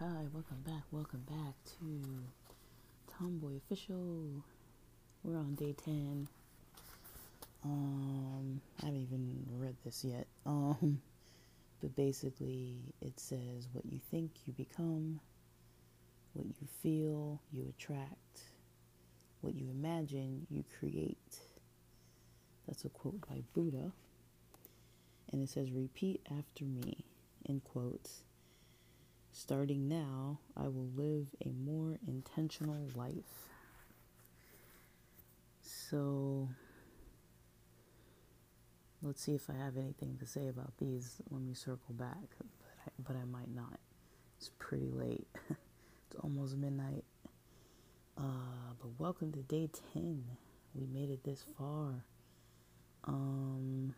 Alright, welcome back, welcome back to Tomboy Official. We're on day 10. Um, I haven't even read this yet. Um, but basically, it says what you think you become, what you feel you attract, what you imagine you create. That's a quote by Buddha. And it says, repeat after me, in quotes. Starting now, I will live a more intentional life. So, let's see if I have anything to say about these when we circle back, but I, but I might not. It's pretty late. it's almost midnight. Uh, but welcome to day 10. We made it this far. Um,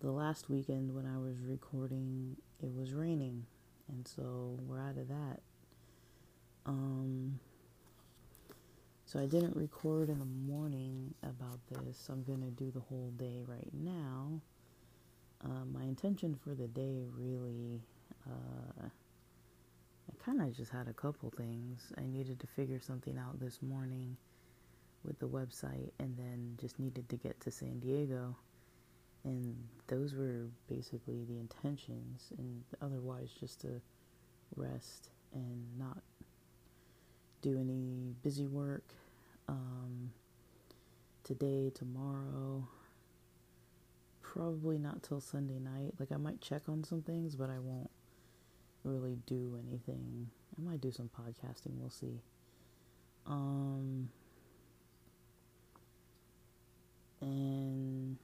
the last weekend when I was recording, it was raining, and so we're out of that. Um, so I didn't record in the morning about this. I'm gonna do the whole day right now. Uh, my intention for the day really, uh, kind of just had a couple things. I needed to figure something out this morning with the website, and then just needed to get to San Diego. And those were basically the intentions and otherwise just to rest and not do any busy work. Um, today tomorrow probably not till sunday night. Like i might check on some things but i won't really do anything i might do some podcasting we'll see um and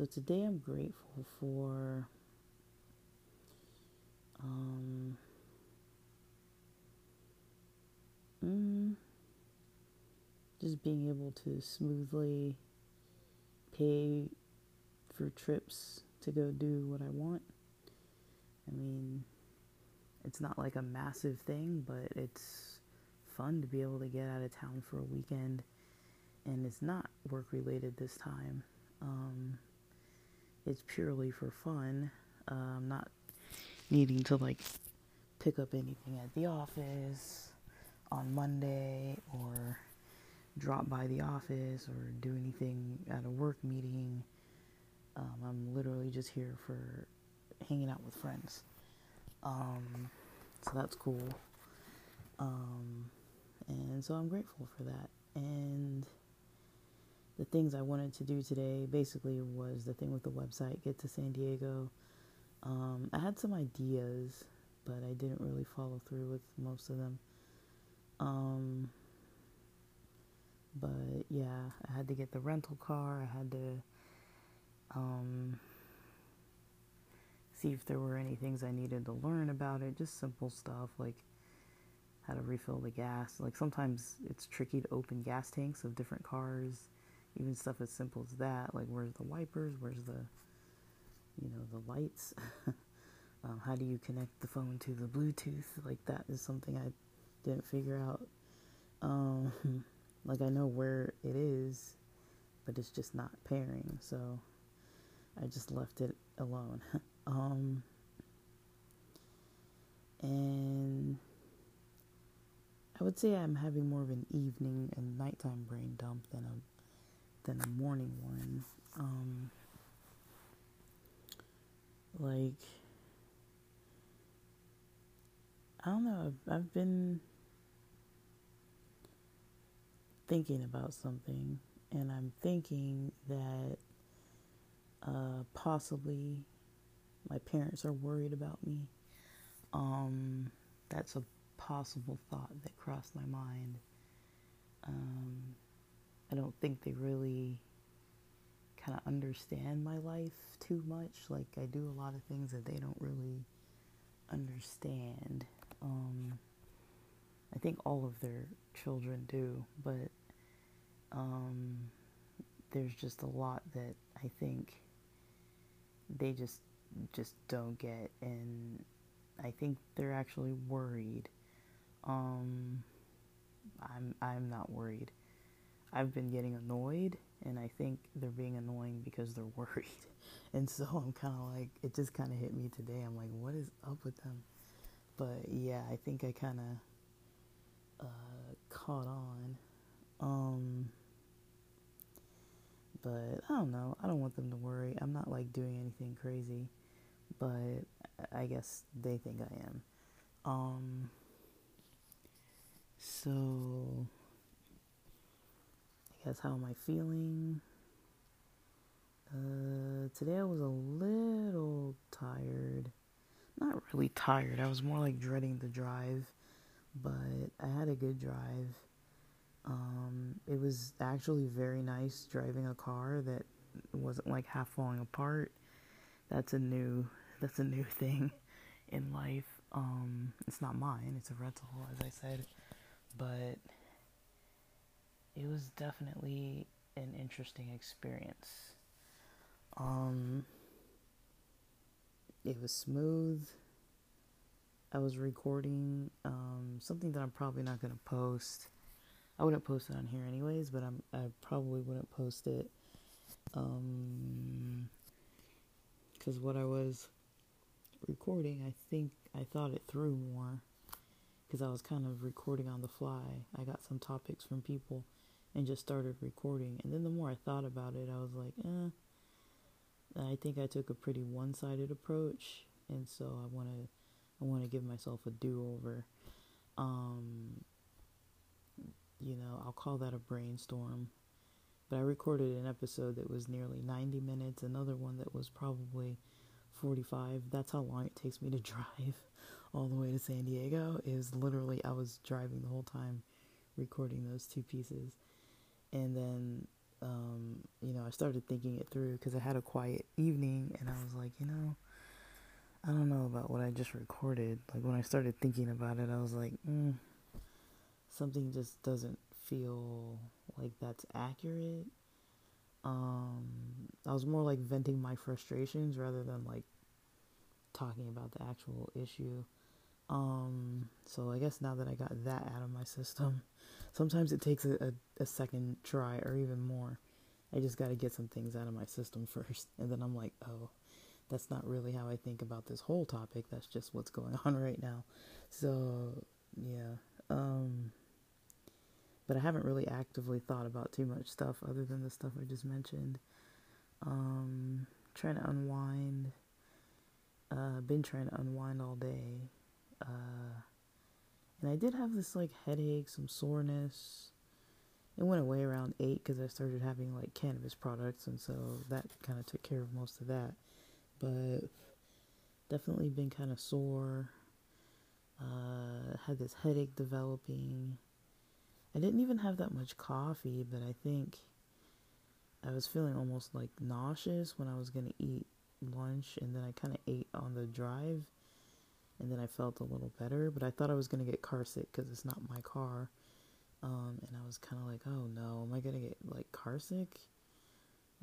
so today I'm grateful for um, mm, just being able to smoothly pay for trips to go do what I want. I mean, it's not like a massive thing, but it's fun to be able to get out of town for a weekend. And it's not work related this time. Um, it's purely for fun. Uh, I'm not needing to like pick up anything at the office on Monday or drop by the office or do anything at a work meeting. Um, I'm literally just here for hanging out with friends. Um, so that's cool. Um, and so I'm grateful for that. And the things I wanted to do today basically was the thing with the website, get to San Diego. Um, I had some ideas, but I didn't really follow through with most of them. Um, but yeah, I had to get the rental car. I had to um, see if there were any things I needed to learn about it. Just simple stuff like how to refill the gas. Like sometimes it's tricky to open gas tanks of different cars even stuff as simple as that, like where's the wipers, where's the, you know, the lights. um, how do you connect the phone to the Bluetooth? Like that is something I didn't figure out. Um, like I know where it is, but it's just not pairing, so I just left it alone. um, and I would say I'm having more of an evening and nighttime brain dump than a than the morning one. Um, like, I don't know, I've, I've been thinking about something, and I'm thinking that uh, possibly my parents are worried about me. Um, that's a possible thought that crossed my mind. Um, I don't think they really kind of understand my life too much. Like I do a lot of things that they don't really understand. Um, I think all of their children do, but um, there's just a lot that I think they just just don't get, and I think they're actually worried. Um, I'm I'm not worried. I've been getting annoyed, and I think they're being annoying because they're worried. And so I'm kind of like, it just kind of hit me today. I'm like, what is up with them? But yeah, I think I kind of uh, caught on. Um, but I don't know. I don't want them to worry. I'm not like doing anything crazy, but I guess they think I am. Um, so I guess how am I feeling? Uh, today I was a little tired. Not really tired. I was more like dreading the drive, but I had a good drive. Um, it was actually very nice driving a car that wasn't like half falling apart. That's a new that's a new thing in life. Um, it's not mine, it's a rental, as I said, but it was definitely an interesting experience. Um, it was smooth. I was recording um, something that I'm probably not going to post. I wouldn't post it on here anyways, but I'm I probably wouldn't post it um cuz what I was recording, I think I thought it through more cuz I was kind of recording on the fly. I got some topics from people and just started recording. And then the more I thought about it, I was like, "Eh, I think I took a pretty one-sided approach, and so I want to I want to give myself a do-over. Um, you know, I'll call that a brainstorm. But I recorded an episode that was nearly 90 minutes, another one that was probably 45. That's how long it takes me to drive all the way to San Diego. Is literally I was driving the whole time recording those two pieces. And then um, you know, I started thinking it through because I had a quiet evening and I was like, you know, I don't know about what I just recorded. Like when I started thinking about it, I was like, mm, something just doesn't feel like that's accurate. Um, I was more like venting my frustrations rather than like talking about the actual issue. Um, so I guess now that I got that out of my system, sometimes it takes a, a, a second try or even more. I just got to get some things out of my system first. And then I'm like, oh, that's not really how I think about this whole topic. That's just what's going on right now. So, yeah. Um, but I haven't really actively thought about too much stuff other than the stuff I just mentioned. Um, trying to unwind. Uh, been trying to unwind all day. Uh, and I did have this like headache, some soreness. It went away around 8 because I started having like cannabis products, and so that kind of took care of most of that. But definitely been kind of sore. Uh, had this headache developing. I didn't even have that much coffee, but I think I was feeling almost like nauseous when I was going to eat lunch, and then I kind of ate on the drive and then I felt a little better. But I thought I was gonna get car sick because it's not my car, um, and I was kind of like, oh no, am I gonna get like car sick?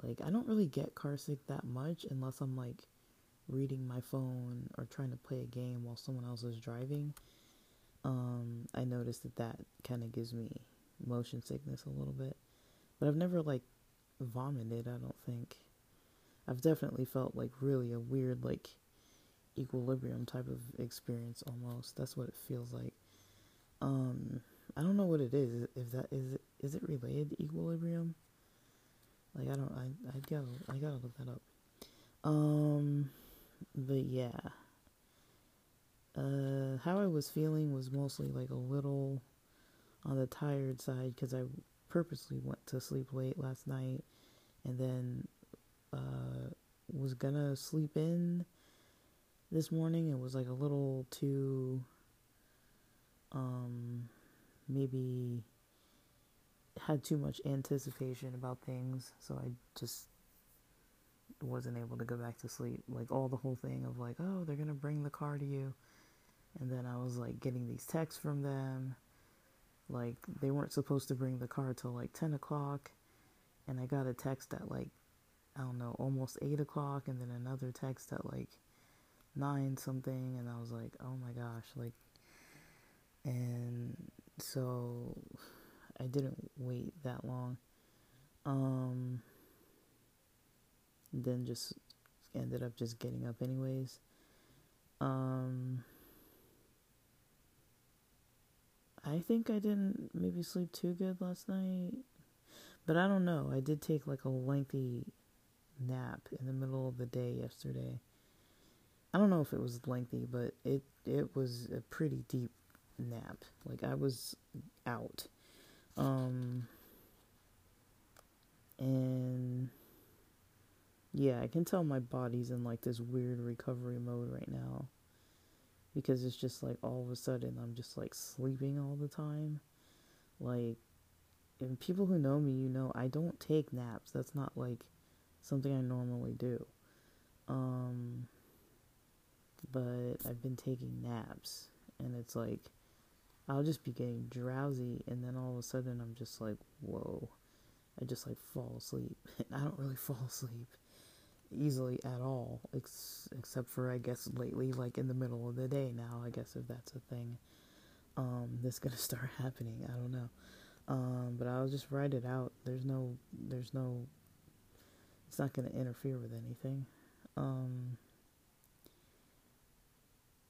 Like I don't really get car sick that much unless I'm like reading my phone or trying to play a game while someone else is driving. Um, I noticed that that kind of gives me motion sickness a little bit, but I've never like vomited. I don't think. I've definitely felt like really a weird like equilibrium type of experience almost. That's what it feels like. Um, I don't know what it is. If that is it, is it related to equilibrium? Like I don't. I I gotta I gotta look that up. Um, but yeah. Uh, how I was feeling was mostly like a little on the tired side because I purposely went to sleep late last night, and then uh was gonna sleep in this morning. It was like a little too, um, maybe had too much anticipation about things, so I just wasn't able to go back to sleep. Like all the whole thing of like, oh, they're gonna bring the car to you, and then I was like getting these texts from them, like they weren't supposed to bring the car till like ten o'clock, and I got a text at like I don't know, almost eight o'clock, and then another text at like nine something, and I was like, oh my gosh, like, and so I didn't wait that long. Um, then just ended up just getting up anyways. Um, I think I didn't maybe sleep too good last night, but I don't know. I did take like a lengthy nap in the middle of the day yesterday. I don't know if it was lengthy, but it it was a pretty deep nap. Like I was out. Um and yeah, I can tell my body's in like this weird recovery mode right now. Because it's just like all of a sudden I'm just like sleeping all the time. Like and people who know me, you know, I don't take naps. That's not like something I normally do. Um but I've been taking naps and it's like I'll just be getting drowsy and then all of a sudden I'm just like, whoa. I just like fall asleep. I don't really fall asleep easily at all, ex- except for I guess lately, like in the middle of the day now. I guess if that's a thing, um, that's gonna start happening. I don't know, um, but I'll just write it out. There's no, there's no, it's not gonna interfere with anything. Um,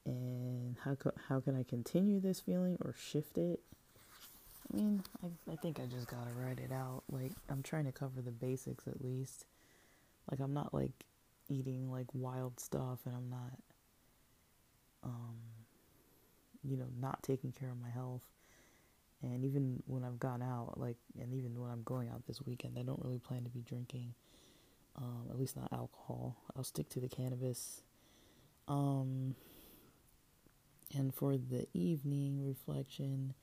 and how co- how can I continue this feeling or shift it? I mean, I I think I just gotta write it out. Like I'm trying to cover the basics at least. Like I'm not like eating like wild stuff, and I'm not, um, you know, not taking care of my health. And even when I've gone out, like, and even when I'm going out this weekend, I don't really plan to be drinking. Um, at least not alcohol. I'll stick to the cannabis. Um, and for the evening reflection,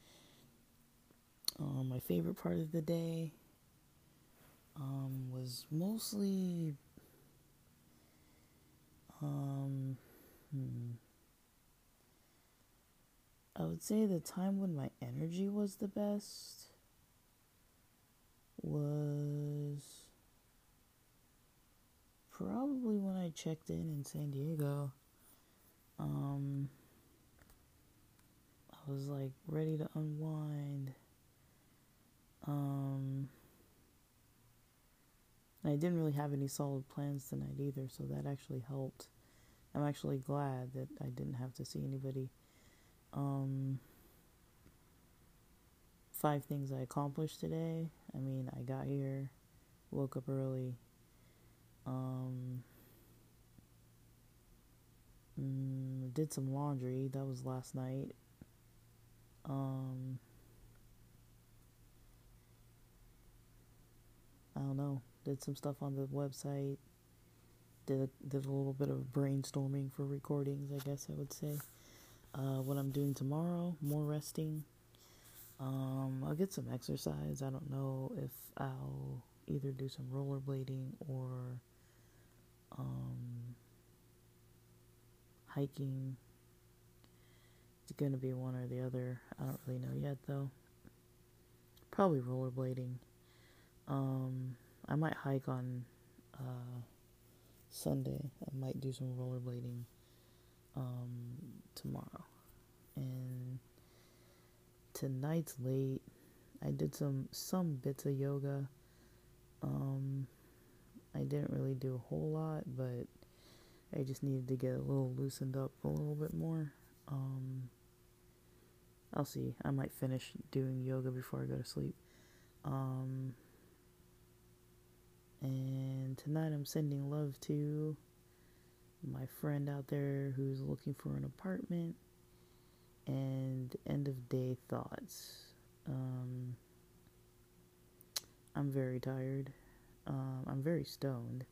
um, my favorite part of the day um, was mostly um, hmm, I would say the time when my energy was the best was probably when I checked in in San Diego. Um, I was like ready to unwind. Um, I didn't really have any solid plans tonight either, so that actually helped. I'm actually glad that I didn't have to see anybody. Um, five things I accomplished today. I mean, I got here, woke up early. Um, mm, did some laundry. That was last night. Um, I don't know did some stuff on the website, did a, did a little bit of brainstorming for recordings, I guess I would say. Uh, what I'm doing tomorrow, more resting. Um, I'll get some exercise. I don't know if I'll either do some rollerblading or um, hiking. It's gonna be one or the other. I don't really know yet though. Probably rollerblading. Um, I might hike on uh, Sunday. I might do some rollerblading um, tomorrow. And tonight's late. I did some some bits of yoga. Um, I didn't really do a whole lot, but I just needed to get a little loosened up a little bit more. Um, I'll see. I might finish doing yoga before I go to sleep. Um, and tonight I'm sending love to my friend out there who's looking for an apartment and end of day thoughts. Um, I'm very tired. Um, I'm very stoned.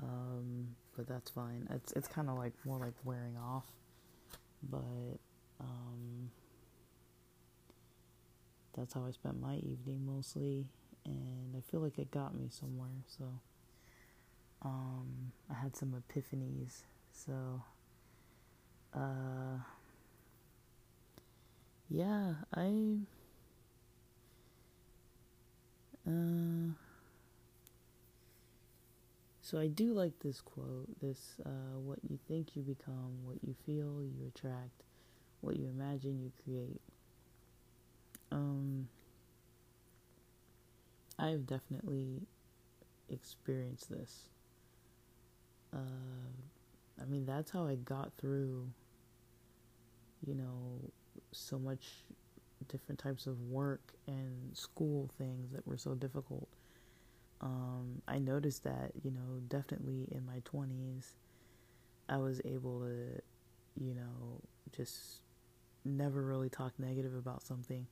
Um, but that's fine. It's it's kind of like more like wearing off. But um, that's how I spent my evening mostly and I feel like it got me somewhere. So um, I had some epiphanies. So uh, yeah, I uh, so I do like this quote. This uh, what you think you become, what you feel you attract, what you imagine you create. Um I've definitely experienced this. Uh, I mean, that's how I got through, you know, so much different types of work and school things that were so difficult. Um, I noticed that, you know, definitely in my 20s, I was able to, you know, just never really talk negative about something.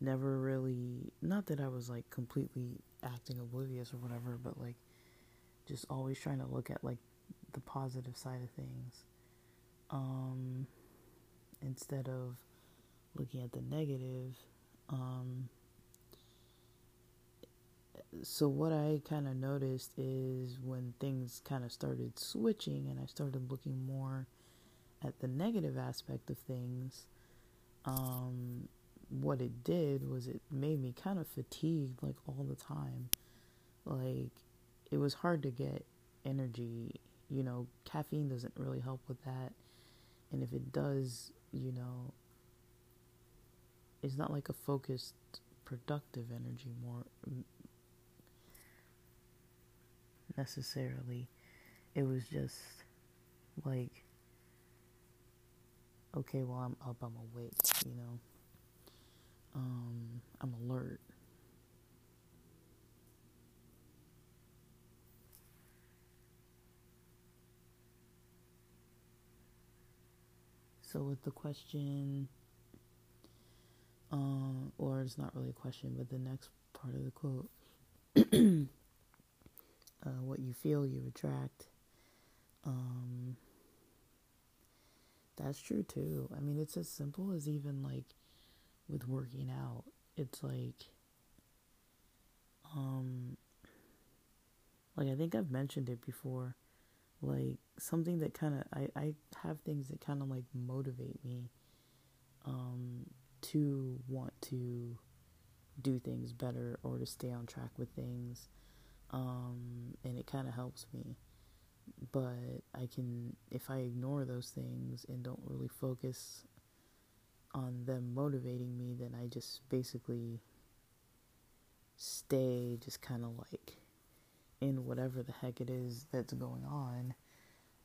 Never really, not that I was like completely acting oblivious or whatever, but like just always trying to look at like the positive side of things um, instead of looking at the negative. Um, so what I kind of noticed is when things kind of started switching and I started looking more at the negative aspect of things, um, what it did was it made me kind of fatigued like all the time. Like it was hard to get energy. You know, caffeine doesn't really help with that. And if it does, you know, it's not like a focused, productive energy more necessarily. It was just like, okay, well, I'm up, I'm awake, you know. Um, I'm alert. So, with the question, uh, or it's not really a question, but the next part of the quote uh, what you feel, you attract. Um, that's true too. I mean, it's as simple as even like with working out. It's like, um, like I think I've mentioned it before like something that kind of I, I have things that kind of like motivate me um, to want to do things better or to stay on track with things um, and it kind of helps me but i can if i ignore those things and don't really focus on them motivating me then i just basically stay just kind of like in whatever the heck it is that's going on.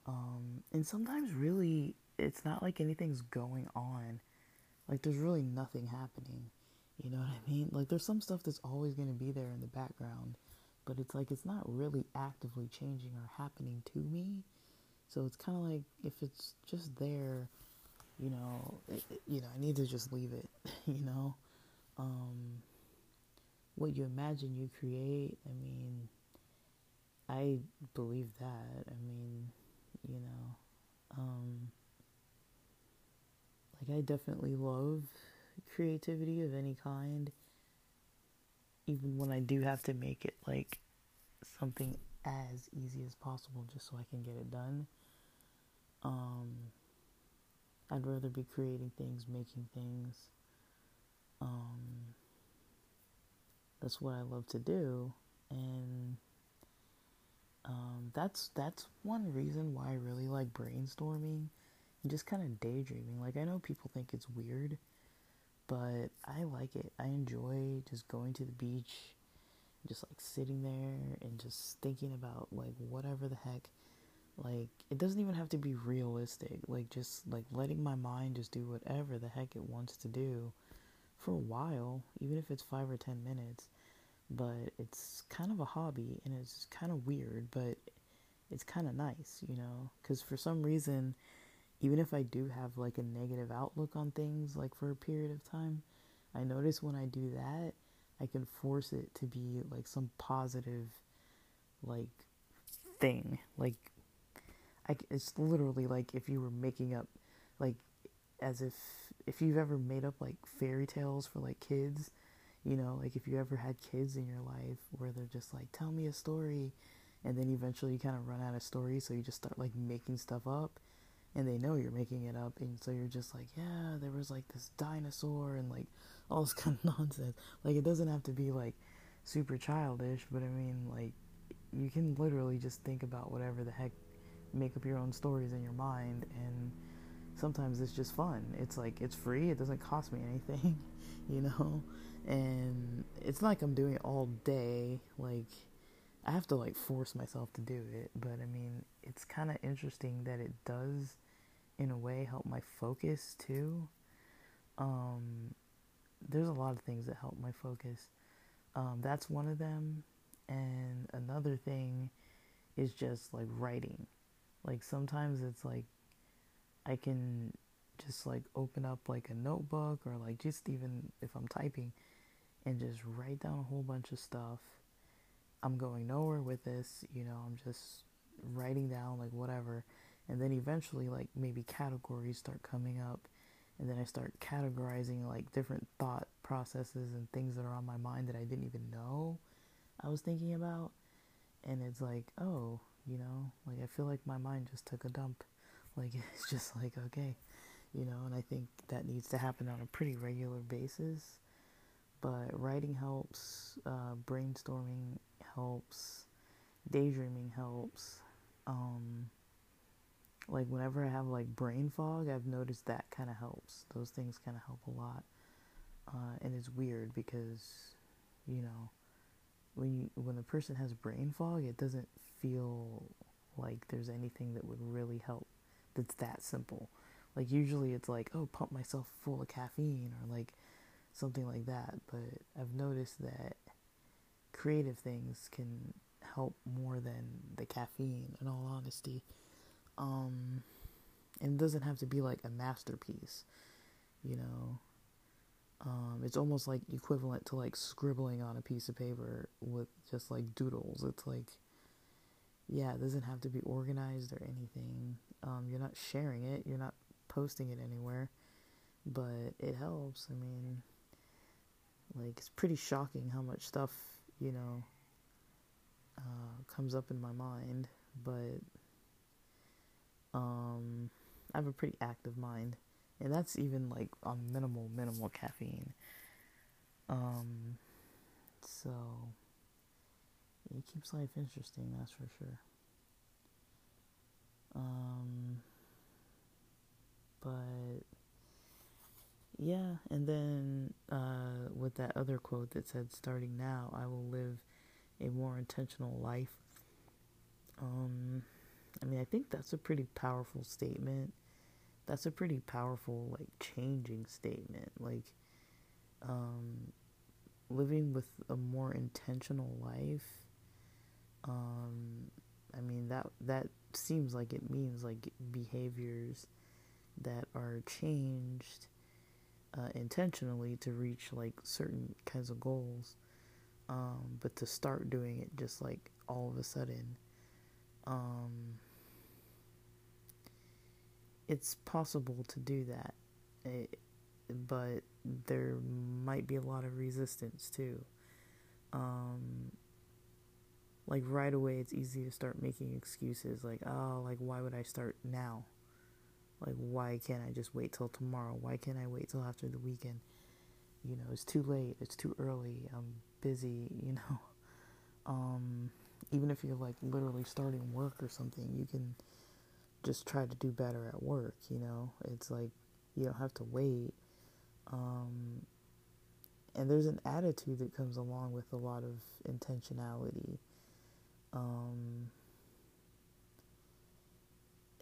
Um, and sometimes, really, it's not like anything's going on. Like, there's really nothing happening. You know what I mean? Like, there's some stuff that's always going to be there in the background, but it's like it's not really actively changing or happening to me. So it's kind of like if it's just there, you know, it, you know, I need to just leave it. You know, um, what you imagine, you create. I mean, I believe that. I mean, you know, um, like I definitely love creativity of any kind, even when I do have to make it like something as easy as possible just so I can get it done. Um, I'd rather be creating things, making things. Um, that's what I love to do, and um, that's that's one reason why I really like brainstorming and just kind of daydreaming. Like I know people think it's weird, but I like it. I enjoy just going to the beach, just like sitting there and just thinking about like whatever the heck. Like it doesn't even have to be realistic. Like just like letting my mind just do whatever the heck it wants to do for a while, even if it's 5 or 10 minutes but it's kind of a hobby and it's kind of weird, but it's kind of nice, you know, because for some reason, even if I do have like a negative outlook on things, like for a period of time, I notice when I do that, I can force it to be like some positive, like, thing. Like, I, it's literally like if you were making up, like, as if if you've ever made up like fairy tales for like kids you know, like if you ever had kids in your life where they're just like, tell me a story, and then eventually you kind of run out of stories, so you just start like making stuff up, and they know you're making it up, and so you're just like, yeah, there was like this dinosaur and like all this kind of nonsense. Like it doesn't have to be like super childish, but I mean, like you can literally just think about whatever the heck, make up your own stories in your mind, and sometimes it's just fun. It's like it's free, it doesn't cost me anything, you know and it's like I'm doing it all day. Like I have to like force myself to do it, but I mean, it's kind of interesting that it does in a way help my focus too. Um there's a lot of things that help my focus. Um that's one of them and another thing is just like writing. Like sometimes it's like I can just like open up like a notebook or like just even if I'm typing and just write down a whole bunch of stuff. I'm going nowhere with this, you know, I'm just writing down like whatever. And then eventually like maybe categories start coming up and then I start categorizing like different thought processes and things that are on my mind that I didn't even know I was thinking about. And it's like, oh, you know, like I feel like my mind just took a dump. Like it's just like, okay, you know, and I think that needs to happen on a pretty regular basis. But writing helps, uh, brainstorming helps, daydreaming helps. Um, like whenever I have like brain fog, I've noticed that kind of helps. Those things kind of help a lot. Uh, and it's weird because, you know, when you when a person has brain fog, it doesn't feel like there's anything that would really help. That's that simple. Like usually it's like, oh, pump myself full of caffeine or like something like that. But I've noticed that creative things can help more than the caffeine. In all honesty, um, and it doesn't have to be like a masterpiece. You know, um, it's almost like equivalent to like scribbling on a piece of paper with just like doodles. It's like, yeah, it doesn't have to be organized or anything. Um, you're not sharing it, you're not posting it anywhere, but it helps. I mean, like, it's pretty shocking how much stuff, you know, uh, comes up in my mind, but um, I have a pretty active mind and that's even like on minimal minimal caffeine. Um so it keeps life interesting that's for sure. Um but yeah and then uh with that other quote that said starting now i will live a more intentional life. Um i mean i think that's a pretty powerful statement. That's a pretty powerful like changing statement. Like um, living with a more intentional life um, i mean that that seems like it means like behaviors that are changed uh, intentionally to reach like certain kinds of goals um, but to start doing it just like all of a sudden um, it's possible to do that, it, eh, but there might be a lot of resistance too. Um, like right away, it's easy to start making excuses like, oh, like why would I start now? Like why can't I just wait till tomorrow? Why can't I wait till after the weekend? You know, it's too late. It's too early. I'm busy. You know, um, even if you're like literally starting work or something, you can just try to do better at work, you know? It's like you don't have to wait. Um, and there's an attitude that comes along with a lot of intentionality. Um,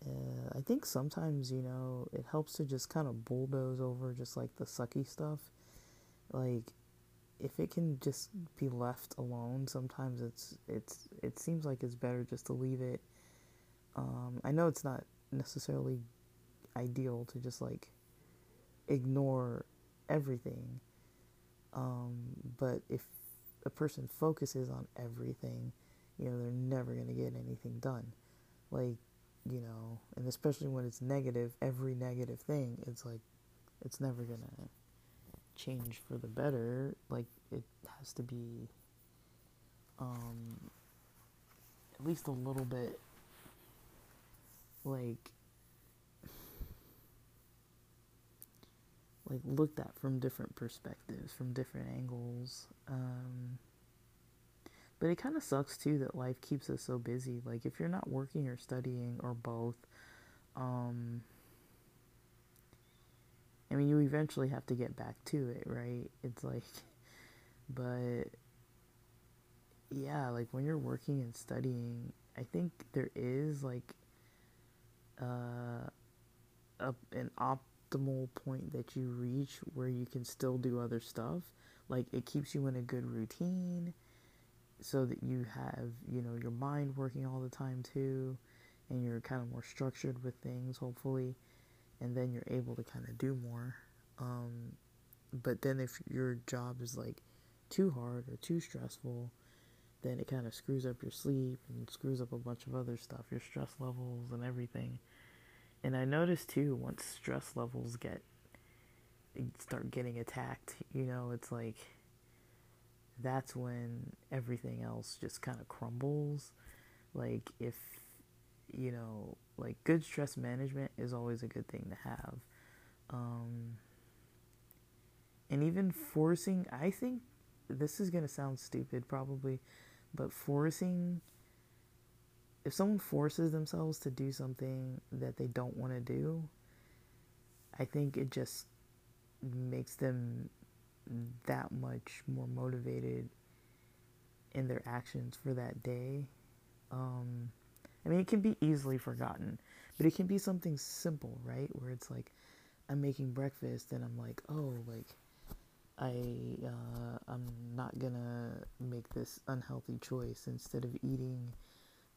uh, I think sometimes, you know, it helps to just kind of bulldoze over just like the sucky stuff. Like, if it can just be left alone, sometimes it's it's it seems like it's better just to leave it um, I know it's not necessarily ideal to just like ignore everything, um, but if a person focuses on everything, you know, they're never going to get anything done. Like, you know, and especially when it's negative, every negative thing, it's like, it's never going to change for the better. Like, it has to be um, at least a little bit like like looked at from different perspectives, from different angles. Um, but it kind of sucks too that life keeps us so busy. Like if you're not working or studying or both, um, I mean, you eventually have to get back to it, right? It's like but yeah, like when you're working and studying, I think there is like uh, a, an optimal point that you reach where you can still do other stuff. Like it keeps you in a good routine so that you have, you know, your mind working all the time too and you're kind of more structured with things, hopefully, and then you're able to kind of do more. Um, but then if your job is like too hard or too stressful, then it kind of screws up your sleep and screws up a bunch of other stuff, your stress levels and everything. And I noticed too, once stress levels get start getting attacked, you know, it's like that's when everything else just kind of crumbles. Like if you know, like good stress management is always a good thing to have. Um, and even forcing, I think this is going to sound stupid probably, but forcing, if someone forces themselves to do something that they don't want to do, I think it just makes them that much more motivated in their actions for that day. Um, I mean, it can be easily forgotten, but it can be something simple, right? Where it's like, I'm making breakfast and I'm like, oh, like, I, uh, I'm not gonna make this unhealthy choice instead of eating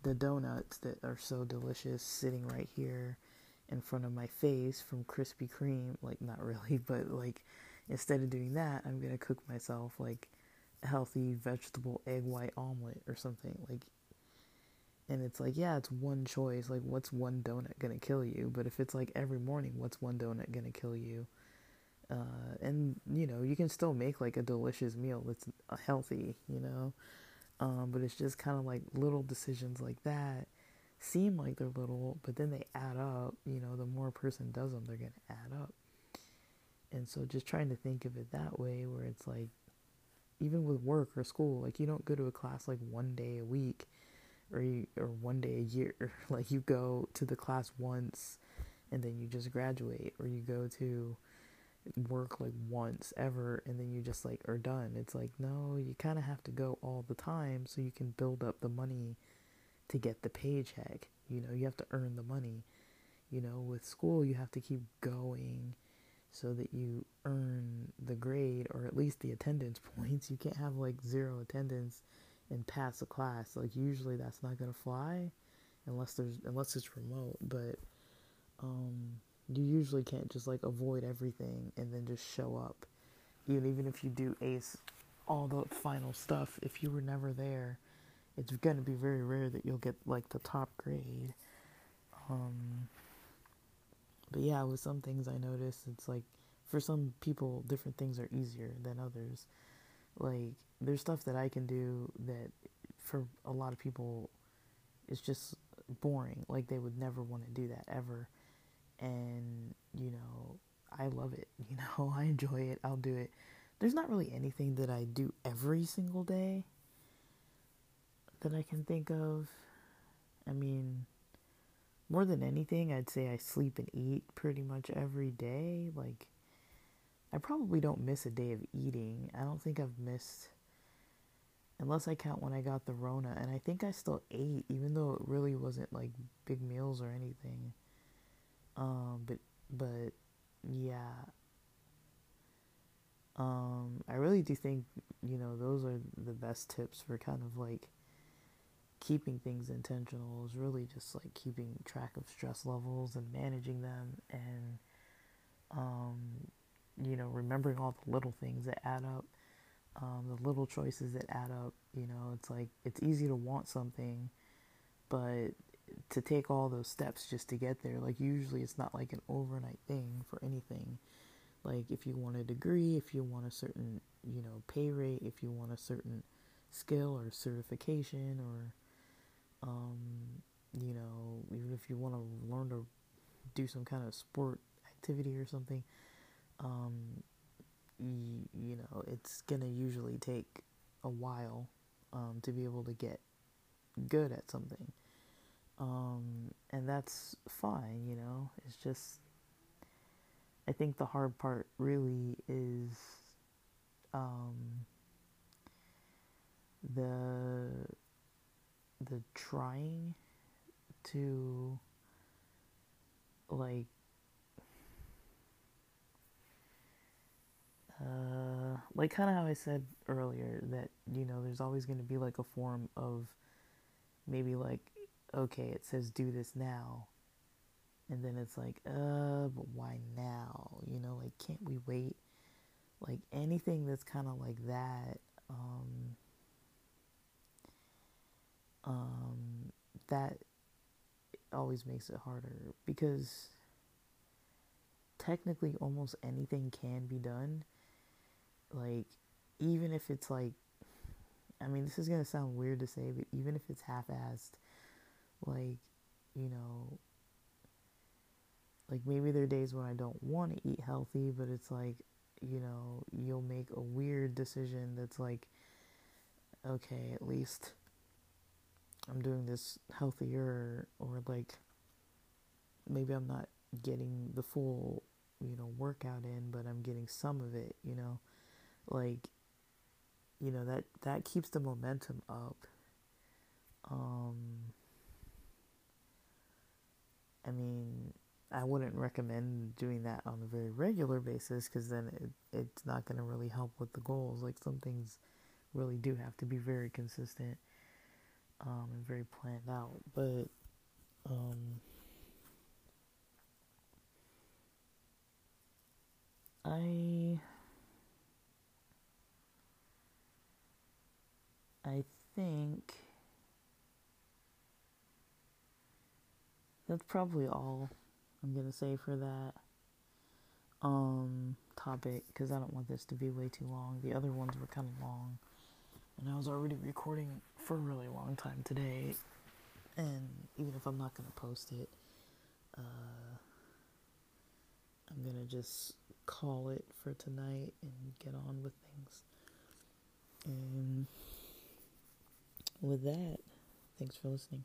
the donuts that are so delicious sitting right here in front of my face from Krispy Kreme. Like, not really, but like, instead of doing that, I'm gonna cook myself like a healthy vegetable egg white omelet or something. Like, and it's like, yeah, it's one choice. Like, what's one donut gonna kill you? But if it's like every morning, what's one donut gonna kill you? Uh, and you know, you can still make like a delicious meal that's healthy, you know. Um, but it's just kind of like little decisions like that seem like they're little, but then they add up. You know, the more a person does them, they're gonna add up. And so, just trying to think of it that way, where it's like, even with work or school, like you don't go to a class like one day a week or you, or one day a year. Like you go to the class once and then you just graduate, or you go to work like once ever and then you just like are done. It's like no, you kind of have to go all the time so you can build up the money to get the paycheck. You know, you have to earn the money. You know, with school you have to keep going so that you earn the grade or at least the attendance points. You can't have like zero attendance and pass a class. Like usually that's not gonna fly unless there's unless it's remote. But um, you usually can't just like avoid everything and then just show up. Even even if you do ace all the final stuff, if you were never there, it's gonna be very rare that you'll get like the top grade. Um, but yeah, with some things I notice, it's like for some people, different things are easier than others. Like there's stuff that I can do that for a lot of people is just boring. Like they would never want to do that ever. And, you know, I love it. You know, I enjoy it. I'll do it. There's not really anything that I do every single day that I can think of. I mean, more than anything, I'd say I sleep and eat pretty much every day. Like, I probably don't miss a day of eating. I don't think I've missed unless I count when I got the Rona, and I think I still ate, even though it really wasn't like big meals or anything. Um, but but yeah. Um, I really do think you know those are the best tips for kind of like keeping things intentional is really just like keeping track of stress levels and managing them and um, you know remembering all the little things that add up um, the little choices that add up. You know, it's like it's easy to want something, but to take all those steps just to get there, like usually it's not like an overnight thing for anything. Like if you want a degree, if you want a certain, you know, pay rate, if you want a certain skill or certification or um, you know, even if you want to learn to do some kind of sport activity or something, um, you, you know, it's going to usually take a while um, to be able to get good at something. Um, and that's fine, you know, it's just, I think the hard part really is um, the the trying to like uh like kind of how I said earlier that you know there's always going to be like a form of maybe like okay it says do this now. And then it's like uh but why now? You know like can't we wait? Like anything that's kind of like that um um that always makes it harder because technically almost anything can be done. Like even if it's like I mean this is going to sound weird to say but even if it's half-assed like you know like maybe there are days when I don't want to eat healthy but it's like you know you'll make a weird decision that's like okay at least I'm doing this healthier or like maybe I'm not getting the full you know workout in but I'm getting some of it you know? Like you know that that keeps the momentum up. Um I mean I wouldn't recommend doing that on a very regular basis because then it, it's not going to really help with the goals. Like some things really do have to be very consistent um, and very planned out but um I I think that's probably all I'm gonna say for that um topic because I don't want this to be way too long. The other ones were kind of long, and I was already recording for a really long time today. And even if I'm not gonna post it, uh, I'm gonna just call it for tonight and get on with things. And with that, thanks for listening.